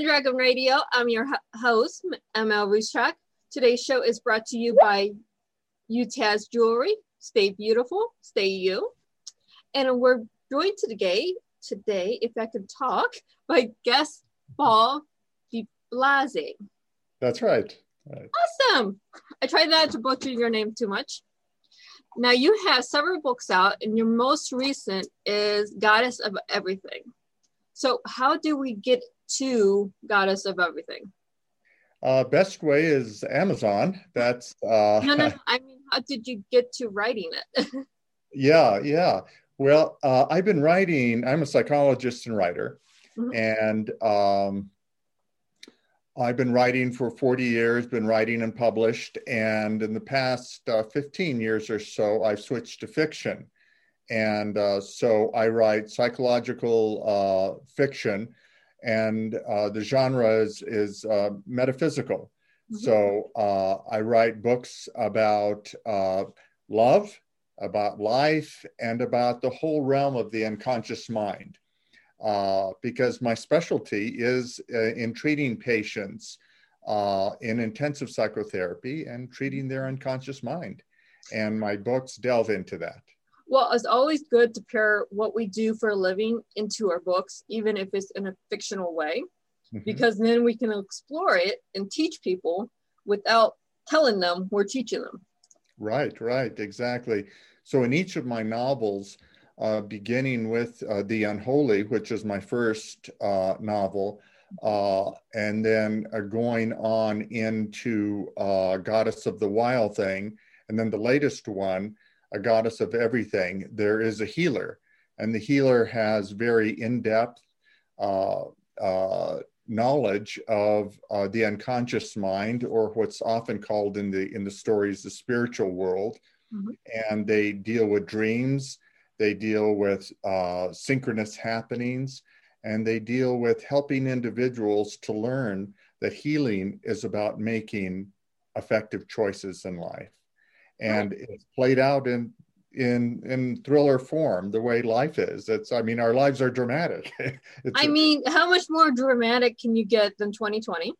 and Dragon Radio. I'm your host, ML Ruscsak. Today's show is brought to you by Youtaas Jewelry. Stay beautiful, stay you. And we're joined today, today, if I can talk, by guest Paul Blasi. That's right. right. Awesome. I tried not to butcher your name too much. Now you have several books out, and your most recent is Goddess of Everything. So, how do we get to Goddess of Everything? Uh, best way is Amazon. That's uh, No, no, I mean, how did you get to writing it? yeah, yeah. Well, uh, I've been writing. I'm a psychologist and writer, Mhm. and um, I've been writing for 40 years. Been writing and published, and in the past uh, 15 years or so, I've switched to fiction, and uh, so I write psychological uh, fiction, and uh, the genre is is uh, metaphysical. Mhm. So uh, I write books about uh, love, about life, and about the whole realm of the unconscious mind. Uh, because my specialty is uh, in treating patients uh, in intensive psychotherapy and treating their unconscious mind. And my books delve into that. Well, it's always good to pair what we do for a living into our books, even if it's in a fictional way, Mhm. because then we can explore it and teach people without telling them we're teaching them. Right, right, exactly. So in each of my novels, uh, beginning with uh, The Unholy, which is my first uh, novel, uh, and then uh, going on into uh, Goddess of the Wild Thing, and then the latest one, A Goddess of Everything, there is a healer. And the healer has very in depth uh, uh, knowledge of uh, the unconscious mind, or what's often called in the in the stories the spiritual world, Mhm. and they deal with dreams, they deal with uh, synchronous happenings, and they deal with helping individuals to learn that healing is about making effective choices in life, and it's played out in in in thriller form the way life is it's i mean our lives are dramatic I mean, how much more dramatic can you get than 2020?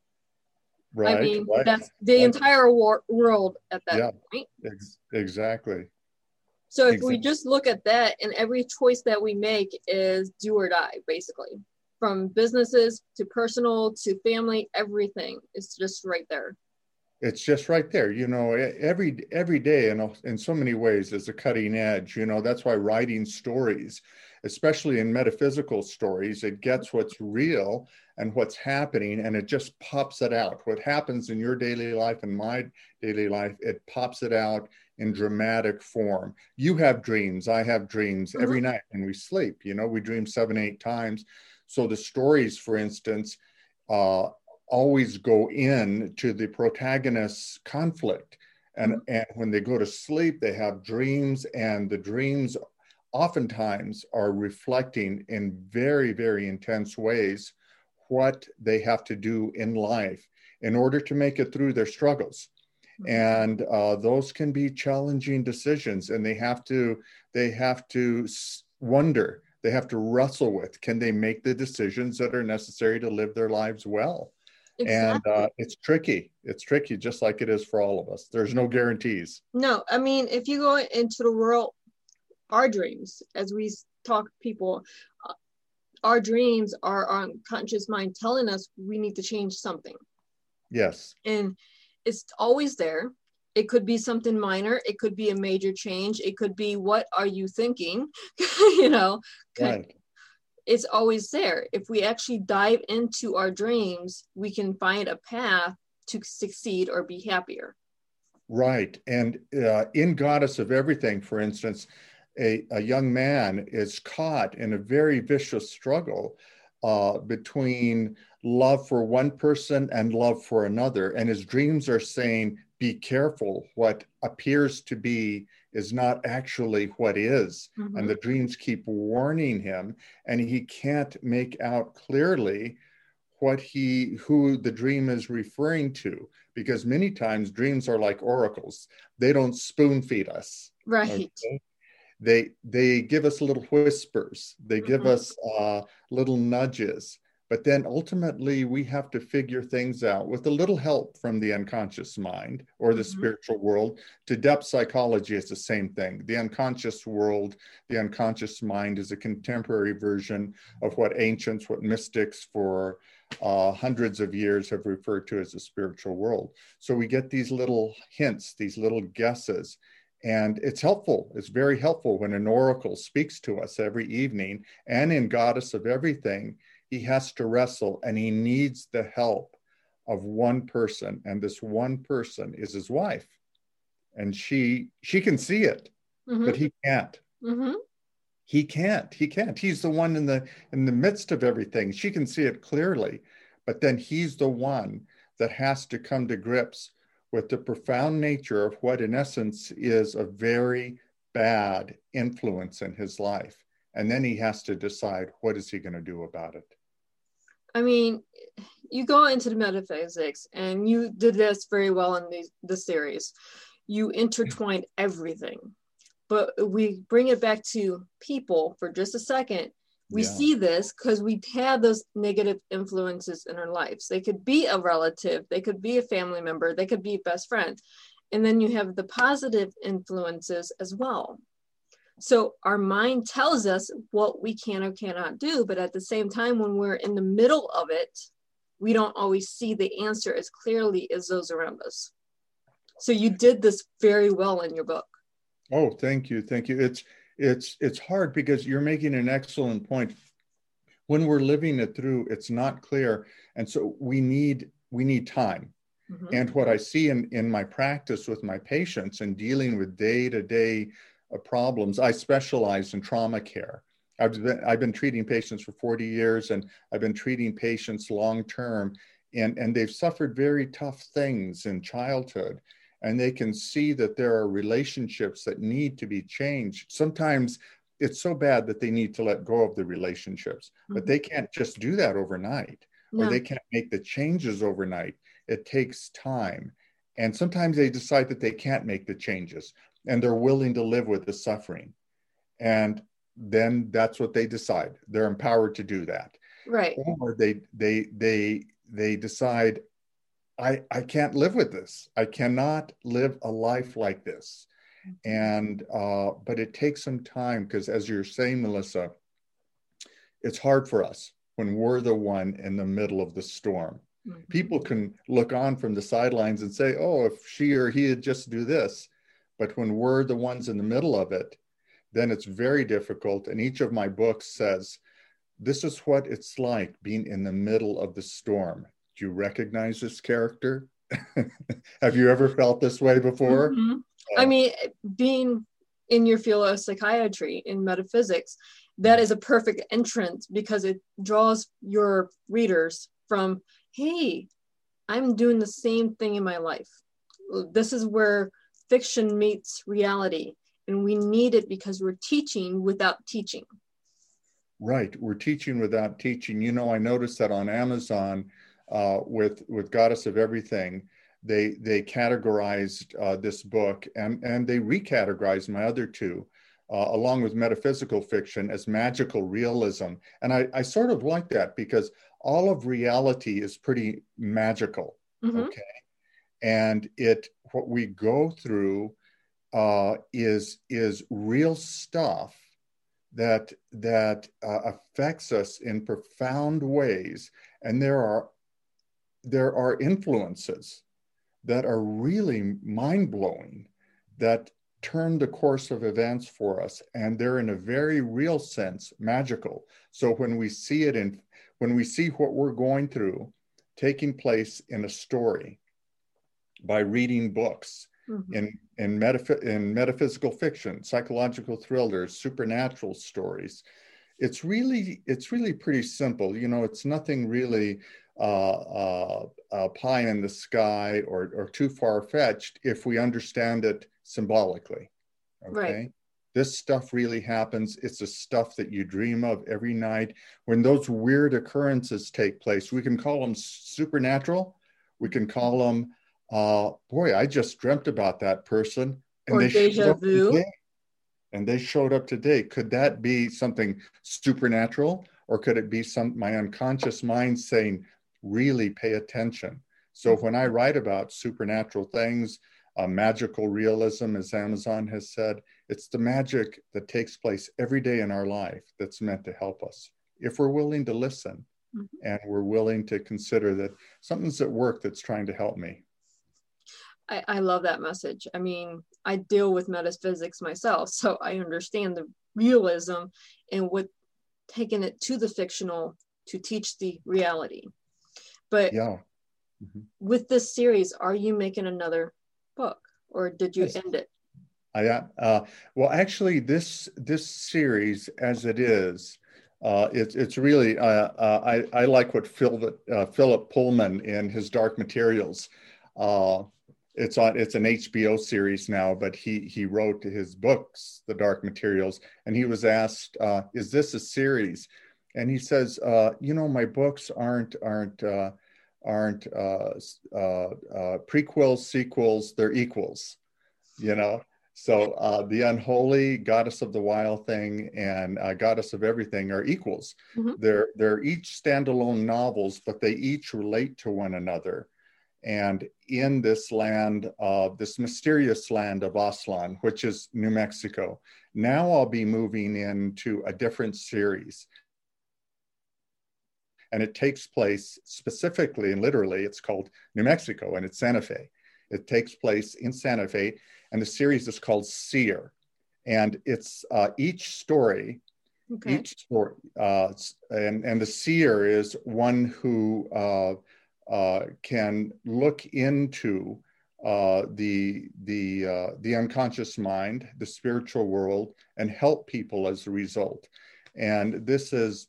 right I mean, right. that's the Right. entire war- world at that Yeah. point. Ex- exactly So if we just look at that, and every choice that we make is do or die, basically, from businesses to personal to family, everything is just right there. It's just right there you know every every day in, a- in so many ways is a cutting edge you know that's why writing stories especially in metaphysical stories it gets what's real and what's happening and it just pops it out. What happens in your daily life and my daily life it pops it out in dramatic form. You have dreams i have dreams every night when we sleep you know we dream seven eight times. So the stories for instance uh, always go in to the protagonist's conflict. And and when they go to sleep they have dreams and the dreams oftentimes are reflecting in very very intense ways what they have to do in life in order to make it through their struggles. And uh, those can be challenging decisions and they have to they have to wonder they have to wrestle with can they make the decisions that are necessary to live their lives well and uh, it's tricky. It's tricky just like it is for all of us. There's no guarantees. No, I mean, if you go into the world, our dreams, as we talk people, uh, our dreams are our unconscious mind telling us we need to change something. yes. And it's always there. It could be something minor. It could be a major change. It could be what are you thinking? You know? Right. It's always there if we actually dive into our dreams we can find a path to succeed or be happier Right. And uh, in Goddess of Everything, for instance, a, a young man is caught in a very vicious struggle uh, between love for one person and love for another. And his dreams are saying, be careful. What appears to be is not actually what is. Mhm. And the dreams keep warning him, and he can't make out clearly what he who the dream is referring to because many times dreams are like oracles they don't spoon feed us right okay? they they give us little whispers they give Mhm. us uh, little nudges but then ultimately we have to figure things out with a little help from the unconscious mind or the Mhm. spiritual world to depth psychology is the same thing the unconscious world the unconscious mind is a contemporary version of what ancients what mystics for uh, hundreds of years have referred to as the spiritual world so we get these little hints these little guesses and it's helpful. It's very helpful when an oracle speaks to us every evening. And in Goddess of Everything, he has to wrestle and he needs the help of one person. And this one person is his wife. And she she can see it, Mhm. but he can't. Mhm. He can't. He can't. He's the one in the in the midst of everything. She can see it clearly, but then he's the one that has to come to grips with the profound nature of what in essence is a very bad influence in his life. And then he has to decide what is he going to do about it. I mean, you go into the metaphysics, and you did this very well in the, the series. You intertwined everything, but we bring it back to people for just a second. We Yeah. see this because we have those negative influences in our lives. They could be a relative, they could be a family member, they could be best friend. And then you have the positive influences as well. So our mind tells us what we can or cannot do, but at the same time, when we're in the middle of it, we don't always see the answer as clearly as those around us. So you did this very well in your book. Oh, thank you, thank you. It's it's it's hard because you're making an excellent point. When we're living it through, it's not clear, and so we need we need time. Mhm. And what I see in, in my practice with my patients and dealing with day to day problems, I specialize in trauma care. I've been, I've been treating patients for 40 years and I've been treating patients long term, and, and they've suffered very tough things in childhood. And they can see that there are relationships that need to be changed. Sometimes it's so bad that they need to let go of the relationships, but they can't just do that overnight or they can't make the changes overnight. It takes time. And sometimes they decide that they can't make the changes and they're willing to live with the suffering. And then that's what they decide. They're empowered to do that. Right. Or they they they they decide I I can't live with this. I cannot live a life like this. And uh, but it takes some time because as you're saying, Melissa, it's hard for us when we're the one in the middle of the storm Mhm. people can look on from the sidelines and say, oh, if she or he had just do this. But when we're the ones in the middle of it, then it's very difficult. And each of my books says, this is what it's like being in the middle of the storm. Do you recognize this character? Have you ever felt this way before? Mhm. I mean, being in your field of psychiatry in metaphysics, that is a perfect entrance because it draws your readers from, hey, I'm doing the same thing in my life. This is where fiction meets reality, and we need it because we're teaching without teaching. Right. We're teaching without teaching. You know, I noticed that on Amazon uh, with with Goddess of Everything, they they categorized uh, this book and and they recategorized my other two, uh, along with metaphysical fiction as magical realism. And I, I sort of like that because all of reality is pretty magical. Mhm. Okay. And it what we go through uh, is is real stuff that that uh, affects us in profound ways and there are there are influences that are really mind blowing, that turn the course of events for us. And they're in a very real sense magical. So when we see it in, when we see what we're going through taking place in a story by reading books, mm-hmm. in, in, metaph- in metaphysical fiction, psychological thrillers, supernatural stories, it's really it's really pretty simple you know it's nothing really uh, uh, uh, pie in the sky or, or too far fetched if we understand it symbolically. Okay. Right. This stuff really happens. It's the stuff that you dream of every night. When those weird occurrences take place, we can call them supernatural. We can call them, uh, boy, I just dreamt about that person. And or they deja vu. And they showed up today. Could that be something supernatural? Or could it be some my unconscious mind saying, really pay attention. So when I write about supernatural things, uh, magical realism, as Amazon has said, it's the magic that takes place every day in our life that's meant to help us. If we're willing to listen mm-hmm. and we're willing to consider that something's at work that's trying to help me. I, I love that message. I mean, I deal with metaphysics myself, so I understand the realism and what taking it to the fictional to teach the reality. But yeah. Mm-hmm. with this series, are you making another book or did you yes. end it? I, uh, well, actually, this this series, as it is, uh, it's it's really uh, uh I I like what Phil, uh, Philip Pullman in his Dark Materials. Uh, it's on it's an HBO series now, but he he wrote his books, The Dark Materials, and he was asked, "Is this a series?" And he says, "You know, my books aren't aren't." aren't uh, uh, uh, prequels, sequels, they're equals, you know? So uh, the unholy goddess of the wild thing and uh, goddess of everything are equals. Mm-hmm. They're they're each standalone novels, but they each relate to one another. And in this land of this mysterious land of Aztlan, which is New Mexico, now I'll be moving into a different series and it takes place specifically and literally, it's called New Mexico and it's Santa Fe. It takes place in Santa Fe, and the series is called Seer. And it's uh, each story, okay. each story, uh, and, and the seer is one who uh, uh can look into uh, the the uh, the unconscious mind, the spiritual world, and help people as a result. And this is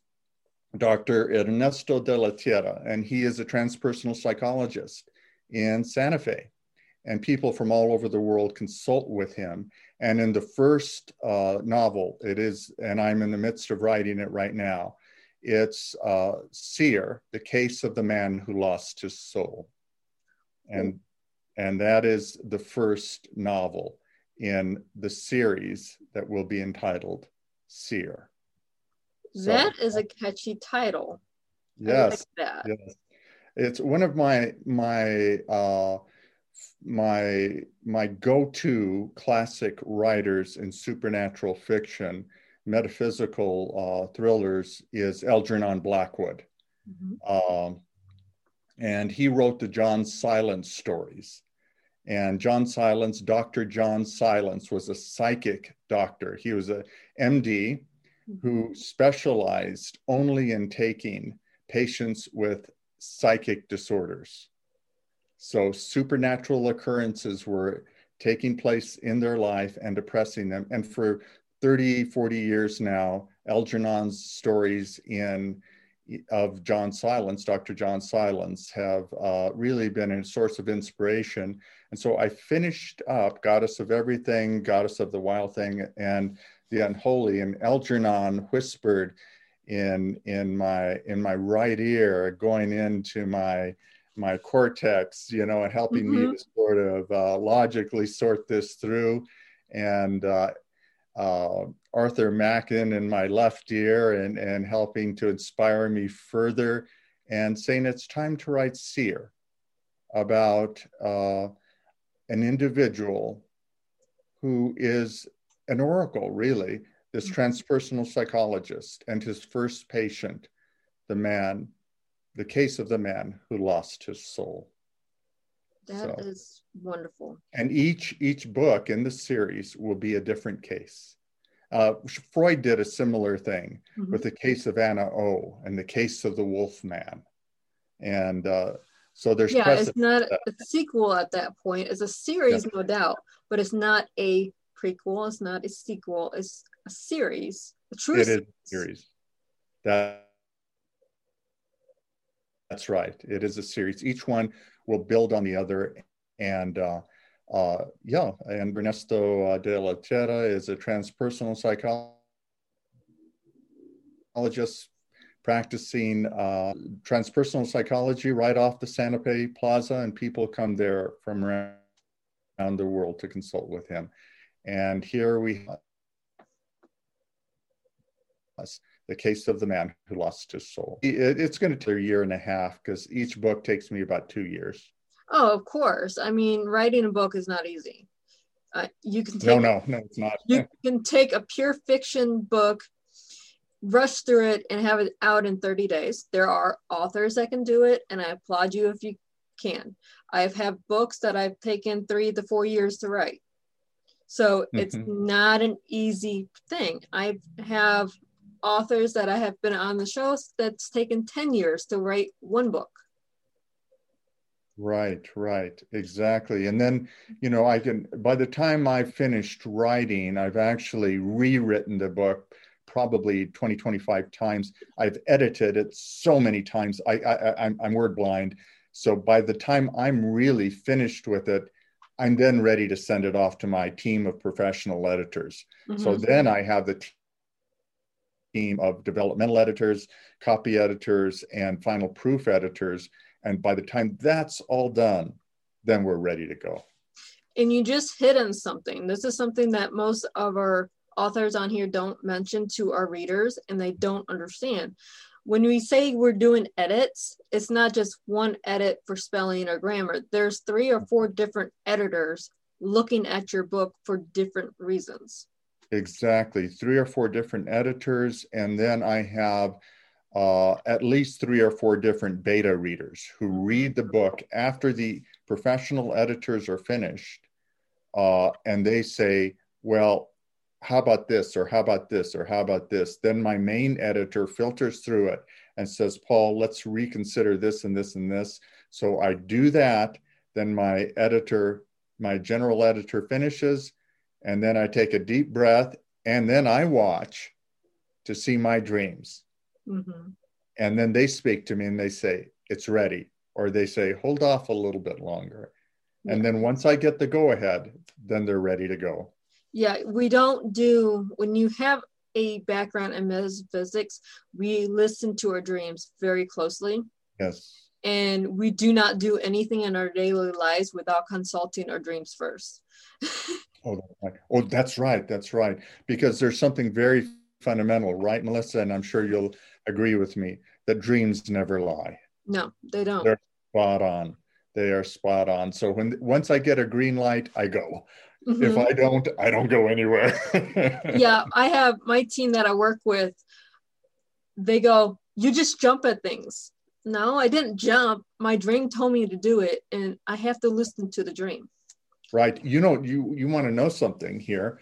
Dr. Ernesto de la Tierra, and he is a transpersonal psychologist in Santa Fe. And people from all over the world consult with him. And in the first uh, novel, it is, and I'm in the midst of writing it right now, it's uh, Seer, the case of the man who lost his soul. And, and that is the first novel in the series that will be entitled Seer. That so, is a catchy title. Yes, like yes. It's one of my my uh, my my go-to classic writers in supernatural fiction, metaphysical uh, thrillers is Algernon Blackwood, mm-hmm. um, and he wrote the John Silence stories. And John Silence, Dr. John Silence, was a psychic doctor. He was a MD who specialized only in taking patients with psychic disorders. So supernatural occurrences were taking place in their life and depressing them. And for 30, 40 years now, Algernon's stories in of John Silence, Dr. John Silence, have uh, really been a source of inspiration. And so I finished up Goddess of Everything, Goddess of the Wild Thing, and the unholy. And Algernon whispered in in my in my right ear, going into my my cortex, you know, and helping mm-hmm. me to sort of uh, logically sort this through. And uh, uh, Arthur Machen in my left ear, and and helping to inspire me further, and saying it's time to write Seer about uh, an individual who is an oracle, really, this mm-hmm. transpersonal psychologist and his first patient, the man, the case of the man who lost his soul. That so. is wonderful. And each each book in the series will be a different case. Uh, Freud did a similar thing mm-hmm. with the case of Anna O and the case of the Wolf Man, and uh, so there's yeah, it's not a sequel at that point. It's a series, yeah. no doubt, but it's not a prequel. It's not a sequel. It's a series, a true it series. Is series. That that's right. It is a series. Each one will build on the other, and uh, uh, yeah. And Ernesto uh, de la Tierra is a transpersonal psychologist practicing uh, transpersonal psychology right off the Santa Fe Plaza, and people come there from around the world to consult with him. And here we have the case of the man who lost his soul. It, it's going to take a year and a half because each book takes me about two years. Oh, of course. I mean, writing a book is not easy. Uh, you can take, no, no, no, it's not. You can take a pure fiction book rush through it and have it out in 30 days. There are authors that can do it, and I applaud you if you can. I've had books that I've taken three to four years to write. So mm-hmm. it's not an easy thing. I have authors that I have been on the shows that's taken 10 years to write one book. Right, right, exactly. And then, you know, I can, by the time I finished writing, I've actually rewritten the book probably 20, 25 times. I've edited it so many times. I, I, I'm, I'm word blind. So by the time I'm really finished with it, I'm then ready to send it off to my team of professional editors. Mm-hmm. So then I have the team of developmental editors, copy editors, and final proof editors. And by the time that's all done, then we're ready to go. And you just hit on something. This is something that most of our authors on here don't mention to our readers and they don't understand. When we say we're doing edits, it's not just one edit for spelling or grammar. There's three or four different editors looking at your book for different reasons. Exactly. Three or four different editors. And then I have uh, at least three or four different beta readers who read the book after the professional editors are finished. Uh, and they say, well, how about this or how about this or how about this then my main editor filters through it and says paul let's reconsider this and this and this so i do that then my editor my general editor finishes and then i take a deep breath and then i watch to see my dreams mm-hmm. and then they speak to me and they say it's ready or they say hold off a little bit longer yeah. and then once i get the go ahead then they're ready to go yeah, we don't do, when you have a background in metaphysics, we listen to our dreams very closely. Yes. And we do not do anything in our daily lives without consulting our dreams first. oh, oh, that's right. That's right. Because there's something very fundamental, right, Melissa? And I'm sure you'll agree with me that dreams never lie. No, they don't. They're spot on. They are spot on. So when once I get a green light, I go. Mm-hmm. If I don't, I don't go anywhere. yeah, I have my team that I work with. They go, you just jump at things. No, I didn't jump. My dream told me to do it, and I have to listen to the dream. Right. You know, you you want to know something here.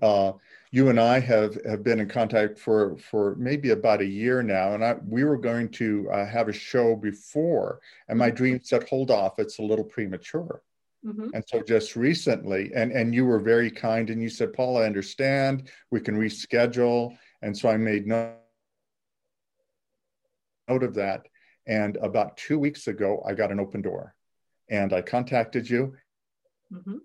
Uh, you and I have have been in contact for for maybe about a year now, and I we were going to uh, have a show before, and my mm-hmm. dream said, "Hold off, it's a little premature." Mm-hmm. And so just recently, and, and you were very kind and you said, Paul, I understand, we can reschedule. And so I made note of that. And about two weeks ago, I got an open door and I contacted you. Mm-hmm.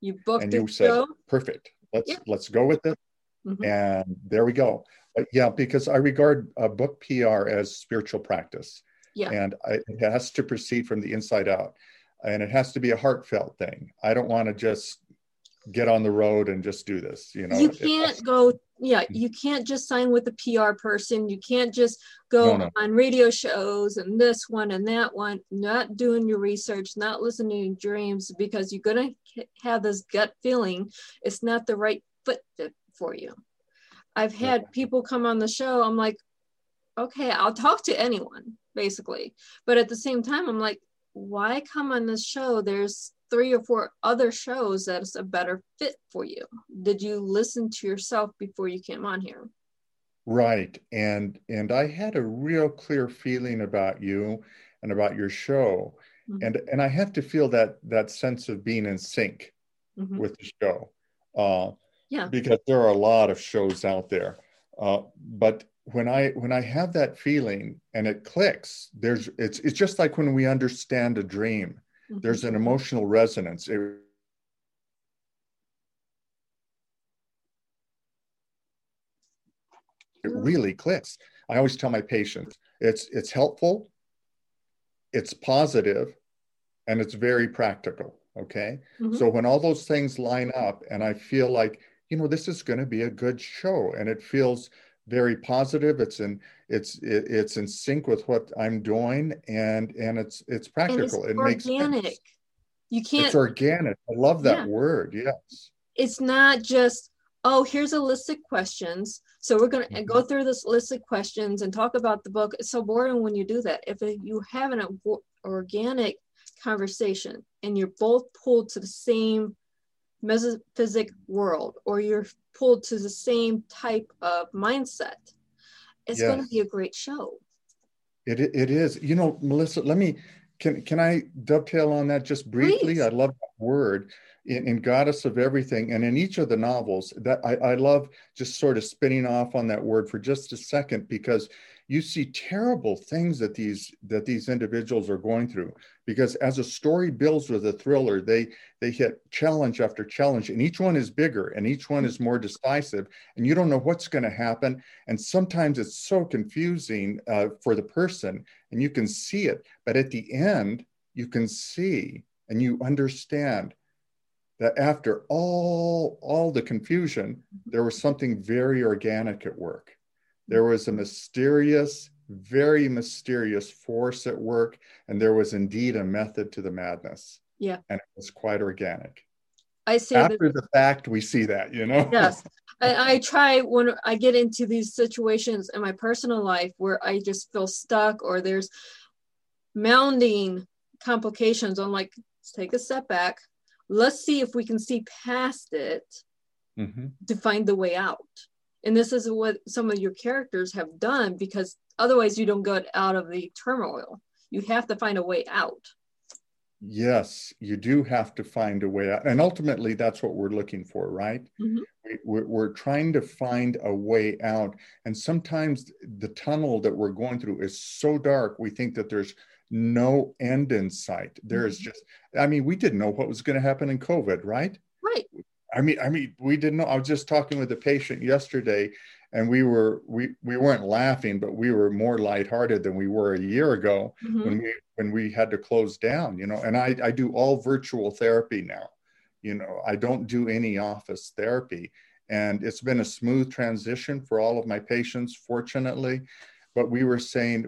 You booked and you said, show? perfect, let's, yeah. let's go with it. Mm-hmm. And there we go. But yeah, because I regard a book PR as spiritual practice. Yeah. And I, it has to proceed from the inside out and it has to be a heartfelt thing. I don't want to just get on the road and just do this. You know, you can't go. Yeah, mm-hmm. you can't just sign with a PR person. You can't just go no, no. on radio shows and this one and that one, not doing your research, not listening to your dreams because you're gonna have this gut feeling it's not the right fit for you. I've had people come on the show. I'm like, okay, I'll talk to anyone basically, but at the same time, I'm like, why come on this show? There's three or four other shows that's a better fit for you. Did you listen to yourself before you came on here? Right. And and I had a real clear feeling about you and about your show. Mm-hmm. And and I have to feel that that sense of being in sync mm-hmm. with the show. Uh, yeah. Because there are a lot of shows out there. Uh, but when I when I have that feeling and it clicks, there's it's it's just like when we understand a dream. Mm-hmm. There's an emotional resonance. It, it really clicks. I always tell my patients it's it's helpful, it's positive, and it's very practical. Okay. Mm-hmm. So when all those things line up and I feel like, you know, this is going to be a good show and it feels very positive. It's in it's it, it's in sync with what I'm doing, and and it's it's practical. It's it organic. makes sense. You can't. It's organic. I love that yeah. word. Yes. It's not just oh here's a list of questions. So we're going to mm-hmm. go through this list of questions and talk about the book. It's so boring when you do that. If you have an organic conversation and you're both pulled to the same metaphysic world or you're pulled to the same type of mindset it's yes. going to be a great show it, it is you know melissa let me can can i dovetail on that just briefly Please. i love that word in, in, goddess of everything and in each of the novels that I, I love just sort of spinning off on that word for just a second because you see terrible things that these that these individuals are going through. Because as a story builds with a thriller they they hit challenge after challenge and each one is bigger and each one is more decisive and you don't know what's going to happen. And sometimes it's so confusing uh, for the person and you can see it. But at the end you can see and you understand that after all all the confusion there was something very organic at work there was a mysterious, very mysterious force at work, and there was indeed a method to the madness. Yeah. And it was quite organic. I say after that, the fact, we see that, you know? Yes. I, I try when I get into these situations in my personal life where I just feel stuck or there's mounting complications. I'm like, let's take a step back. Let's see if we can see past it mm-hmm. to find the way out and this is what some of your characters have done because otherwise you don't get out of the turmoil. You have to find a way out. Yes you do have to find a way out. And ultimately that's what we're looking for right? Mm-hmm. we, are we're trying to find a way out. And sometimes the tunnel that we're going through is so dark we think that there's no end in sight. There's mm-hmm. just i mean we didn't know what was going to happen in covid right? Right I mean, I mean, we didn't know. I was just talking with a patient yesterday, and we were we we weren't laughing, but we were more lighthearted than we were a year ago mm-hmm. when we when we had to close down. You know, and I I do all virtual therapy now. You know, I don't do any office therapy, and it's been a smooth transition for all of my patients, fortunately. But we were saying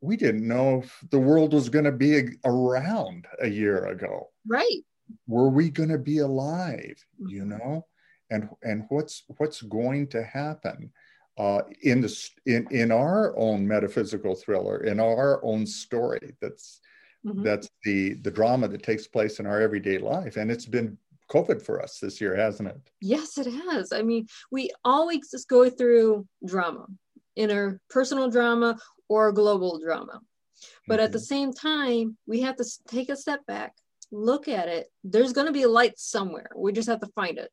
we didn't know if the world was going to be around a year ago. Right were we going to be alive you mm-hmm. know and and what's what's going to happen uh, in the in in our own metaphysical thriller in our own story that's mm-hmm. that's the the drama that takes place in our everyday life and it's been covid for us this year hasn't it yes it has i mean we always just go through drama inner personal drama or global drama but mm-hmm. at the mm-hmm. same time we have to take a step back look at it. There's going to be a light somewhere. We just have to find it.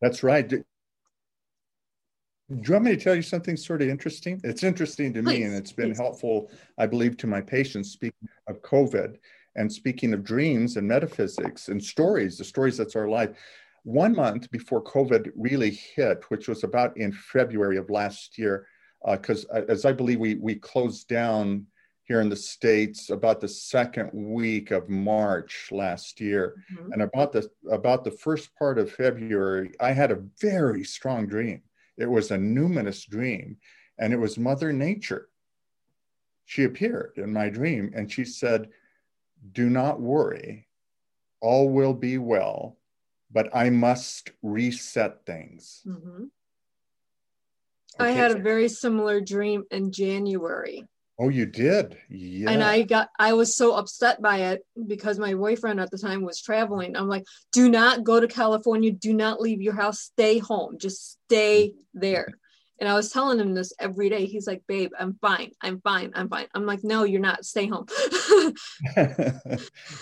That's right. Do, you want me to tell you something sort of interesting? It's interesting to Please. me, and it's been Please. helpful, I believe, to my patients. Speaking of COVID and speaking of dreams and metaphysics and stories, the stories that's our life. One month before COVID really hit, which was about in February of last year, because uh, as I believe we we closed down here in the states about the second week of March last year, mm-hmm. and about the about the first part of February, I had a very strong dream. It was a numinous dream, and it was Mother Nature. She appeared in my dream, and she said, "Do not worry, all will be well, but I must reset things." Mm-hmm. Okay. I had a very similar dream in January Oh, you did? Yeah. And I got, I was so upset by it because my boyfriend at the time was traveling. I'm like, do not go to California. Do not leave your house. Stay home. Just stay there. And I was telling him this every day. He's like, babe, I'm fine. I'm fine. I'm fine. I'm like, no, you're not. Stay home.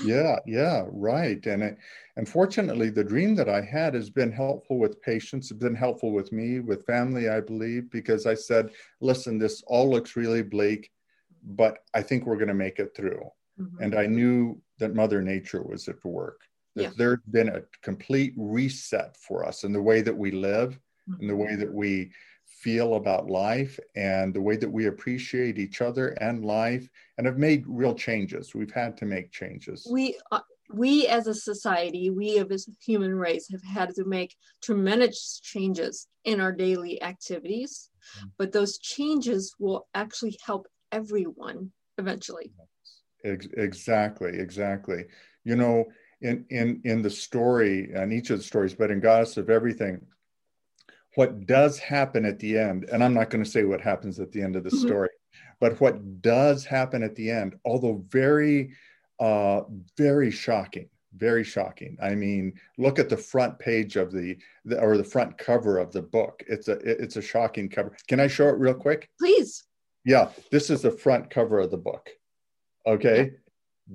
yeah, yeah, right. And it, unfortunately, the dream that I had has been helpful with patients, it's been helpful with me, with family, I believe, because I said, listen, this all looks really bleak, but I think we're going to make it through. Mm-hmm. And I knew that Mother Nature was at work, that yeah. there's been a complete reset for us in the way that we live, mm-hmm. in the way that we feel about life and the way that we appreciate each other and life and have made real changes we've had to make changes we uh, we as a society we as a human race have had to make tremendous changes in our daily activities mm-hmm. but those changes will actually help everyone eventually exactly exactly you know in in in the story and each of the stories but in goddess of everything what does happen at the end, and I'm not going to say what happens at the end of the mm-hmm. story, but what does happen at the end, although very, uh, very shocking, very shocking. I mean, look at the front page of the, the, or the front cover of the book. It's a it's a shocking cover. Can I show it real quick? Please. Yeah, this is the front cover of the book. Okay,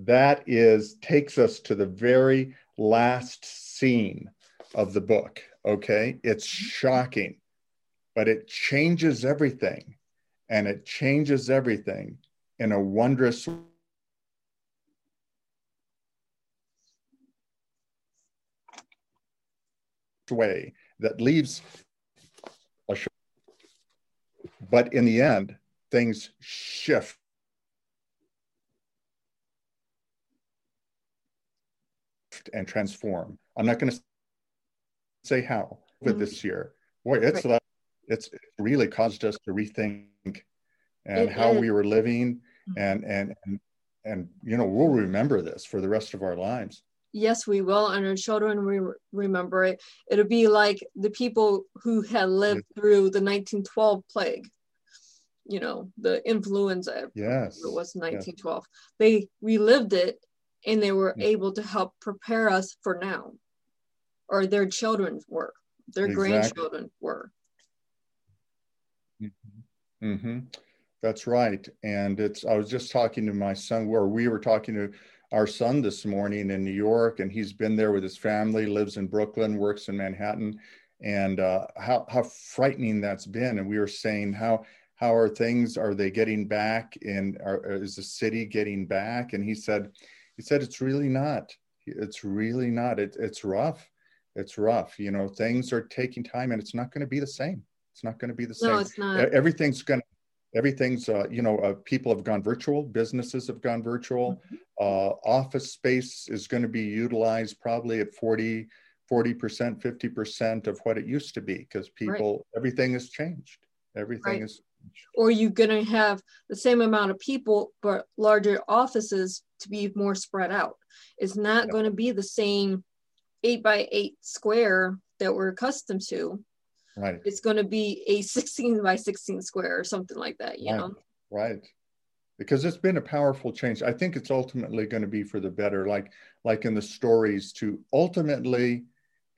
that is takes us to the very last scene of the book. Okay. It's shocking, but it changes everything. And it changes everything in a wondrous way that leaves a but in the end things shift and transform i'm not going to say how with mm-hmm. this year. Boy, it's right. it's really caused us to rethink and it, how we were living mm-hmm. and, and and and you know we'll remember this for the rest of our lives yes we will and our children will remember it it'll be like the people who had lived through the 1912 plague you know the influenza yes it was 1912 yes. they relived it and they were able to help prepare us for now or their children were, their exactly. grandchildren were. Mm-hmm. mm-hmm. That's right. And it's, I was just talking to my son where we were talking to our son this morning in New York, and he's been there with his family, lives in Brooklyn, works in Manhattan, and uh, how, how frightening that's been. And we were saying, how, how are things, are they getting back And are, is the city getting back? And he said, he said, it's really not. It's really not. It, it's rough it's rough. You know, things are taking time, and it's not going to be the same. It's not going to be the same. No, it's not. Everything's going to everything's uh, you know uh, people have gone virtual businesses have gone virtual mm-hmm. uh, office space is going to be utilized probably at 40 40% 50% of what it used to be because people right. everything has changed everything right. is or you're going to have the same amount of people but larger offices to be more spread out it's not going to be the same eight by eight square that we're accustomed to. Right. It's going to be a 16 by 16 square or something like that, you right. know? Right. Because it's been a powerful change. I think it's ultimately going to be for the better, like like in the stories, to ultimately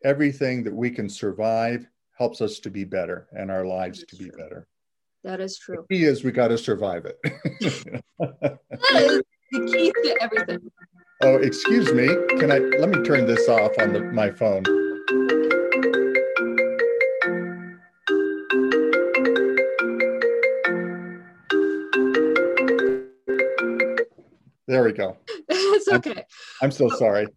everything that we can survive helps us to be better and our lives to be better. That is true. The key is we got to survive it. that is the key to everything. Oh, excuse me. Can I let me turn this off on the, my phone? There we go. It's okay. I'm, I'm so sorry.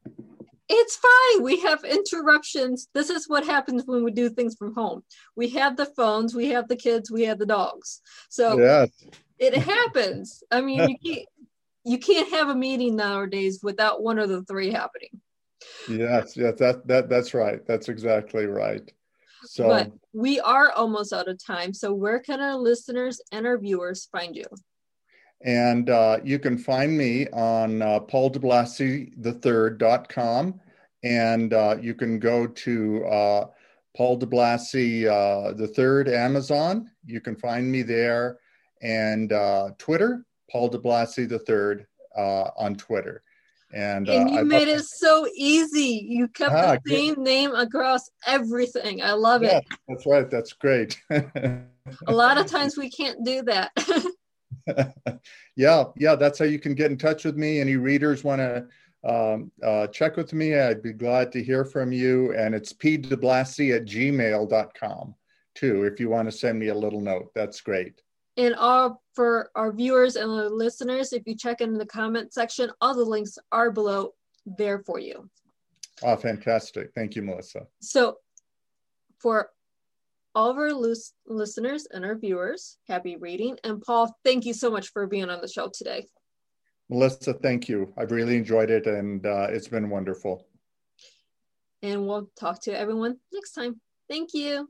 It's fine. We have interruptions. This is what happens when we do things from home. We have the phones, we have the kids, we have the dogs. So yes. it happens. I mean, you can't you can't have a meeting nowadays without one of the three happening. Yes, yes, that that that's right. That's exactly right. So but we are almost out of time. So where can our listeners and our viewers find you? And uh, you can find me on uh, pauldeblassie3rd.com. And uh, you can go to uh, Paul DeBlassie uh, the third Amazon. You can find me there and uh, Twitter Paul DeBlassie III uh, on Twitter. And, and uh, you I made love- it so easy. You kept Ah, the same name across everything. I love Yeah, it. that's right. That's great. A lot of times we can't do that. yeah, yeah, that's how you can get in touch with me. Any readers want to um, uh, check with me, I'd be glad to hear from you. And it's pdeblassie at gmail.com too, if you want to send me a little note. That's great. and all for our viewers and our listeners, if you check in the comment section, all the links are below there for you. Oh, fantastic. Thank you, Melissa. So, for all of our lis- listeners and our viewers, happy reading. And Paul, thank you so much for being on the show today. Melissa, thank you. I've really enjoyed it and uh, it's been wonderful. And we'll talk to everyone next time. Thank you.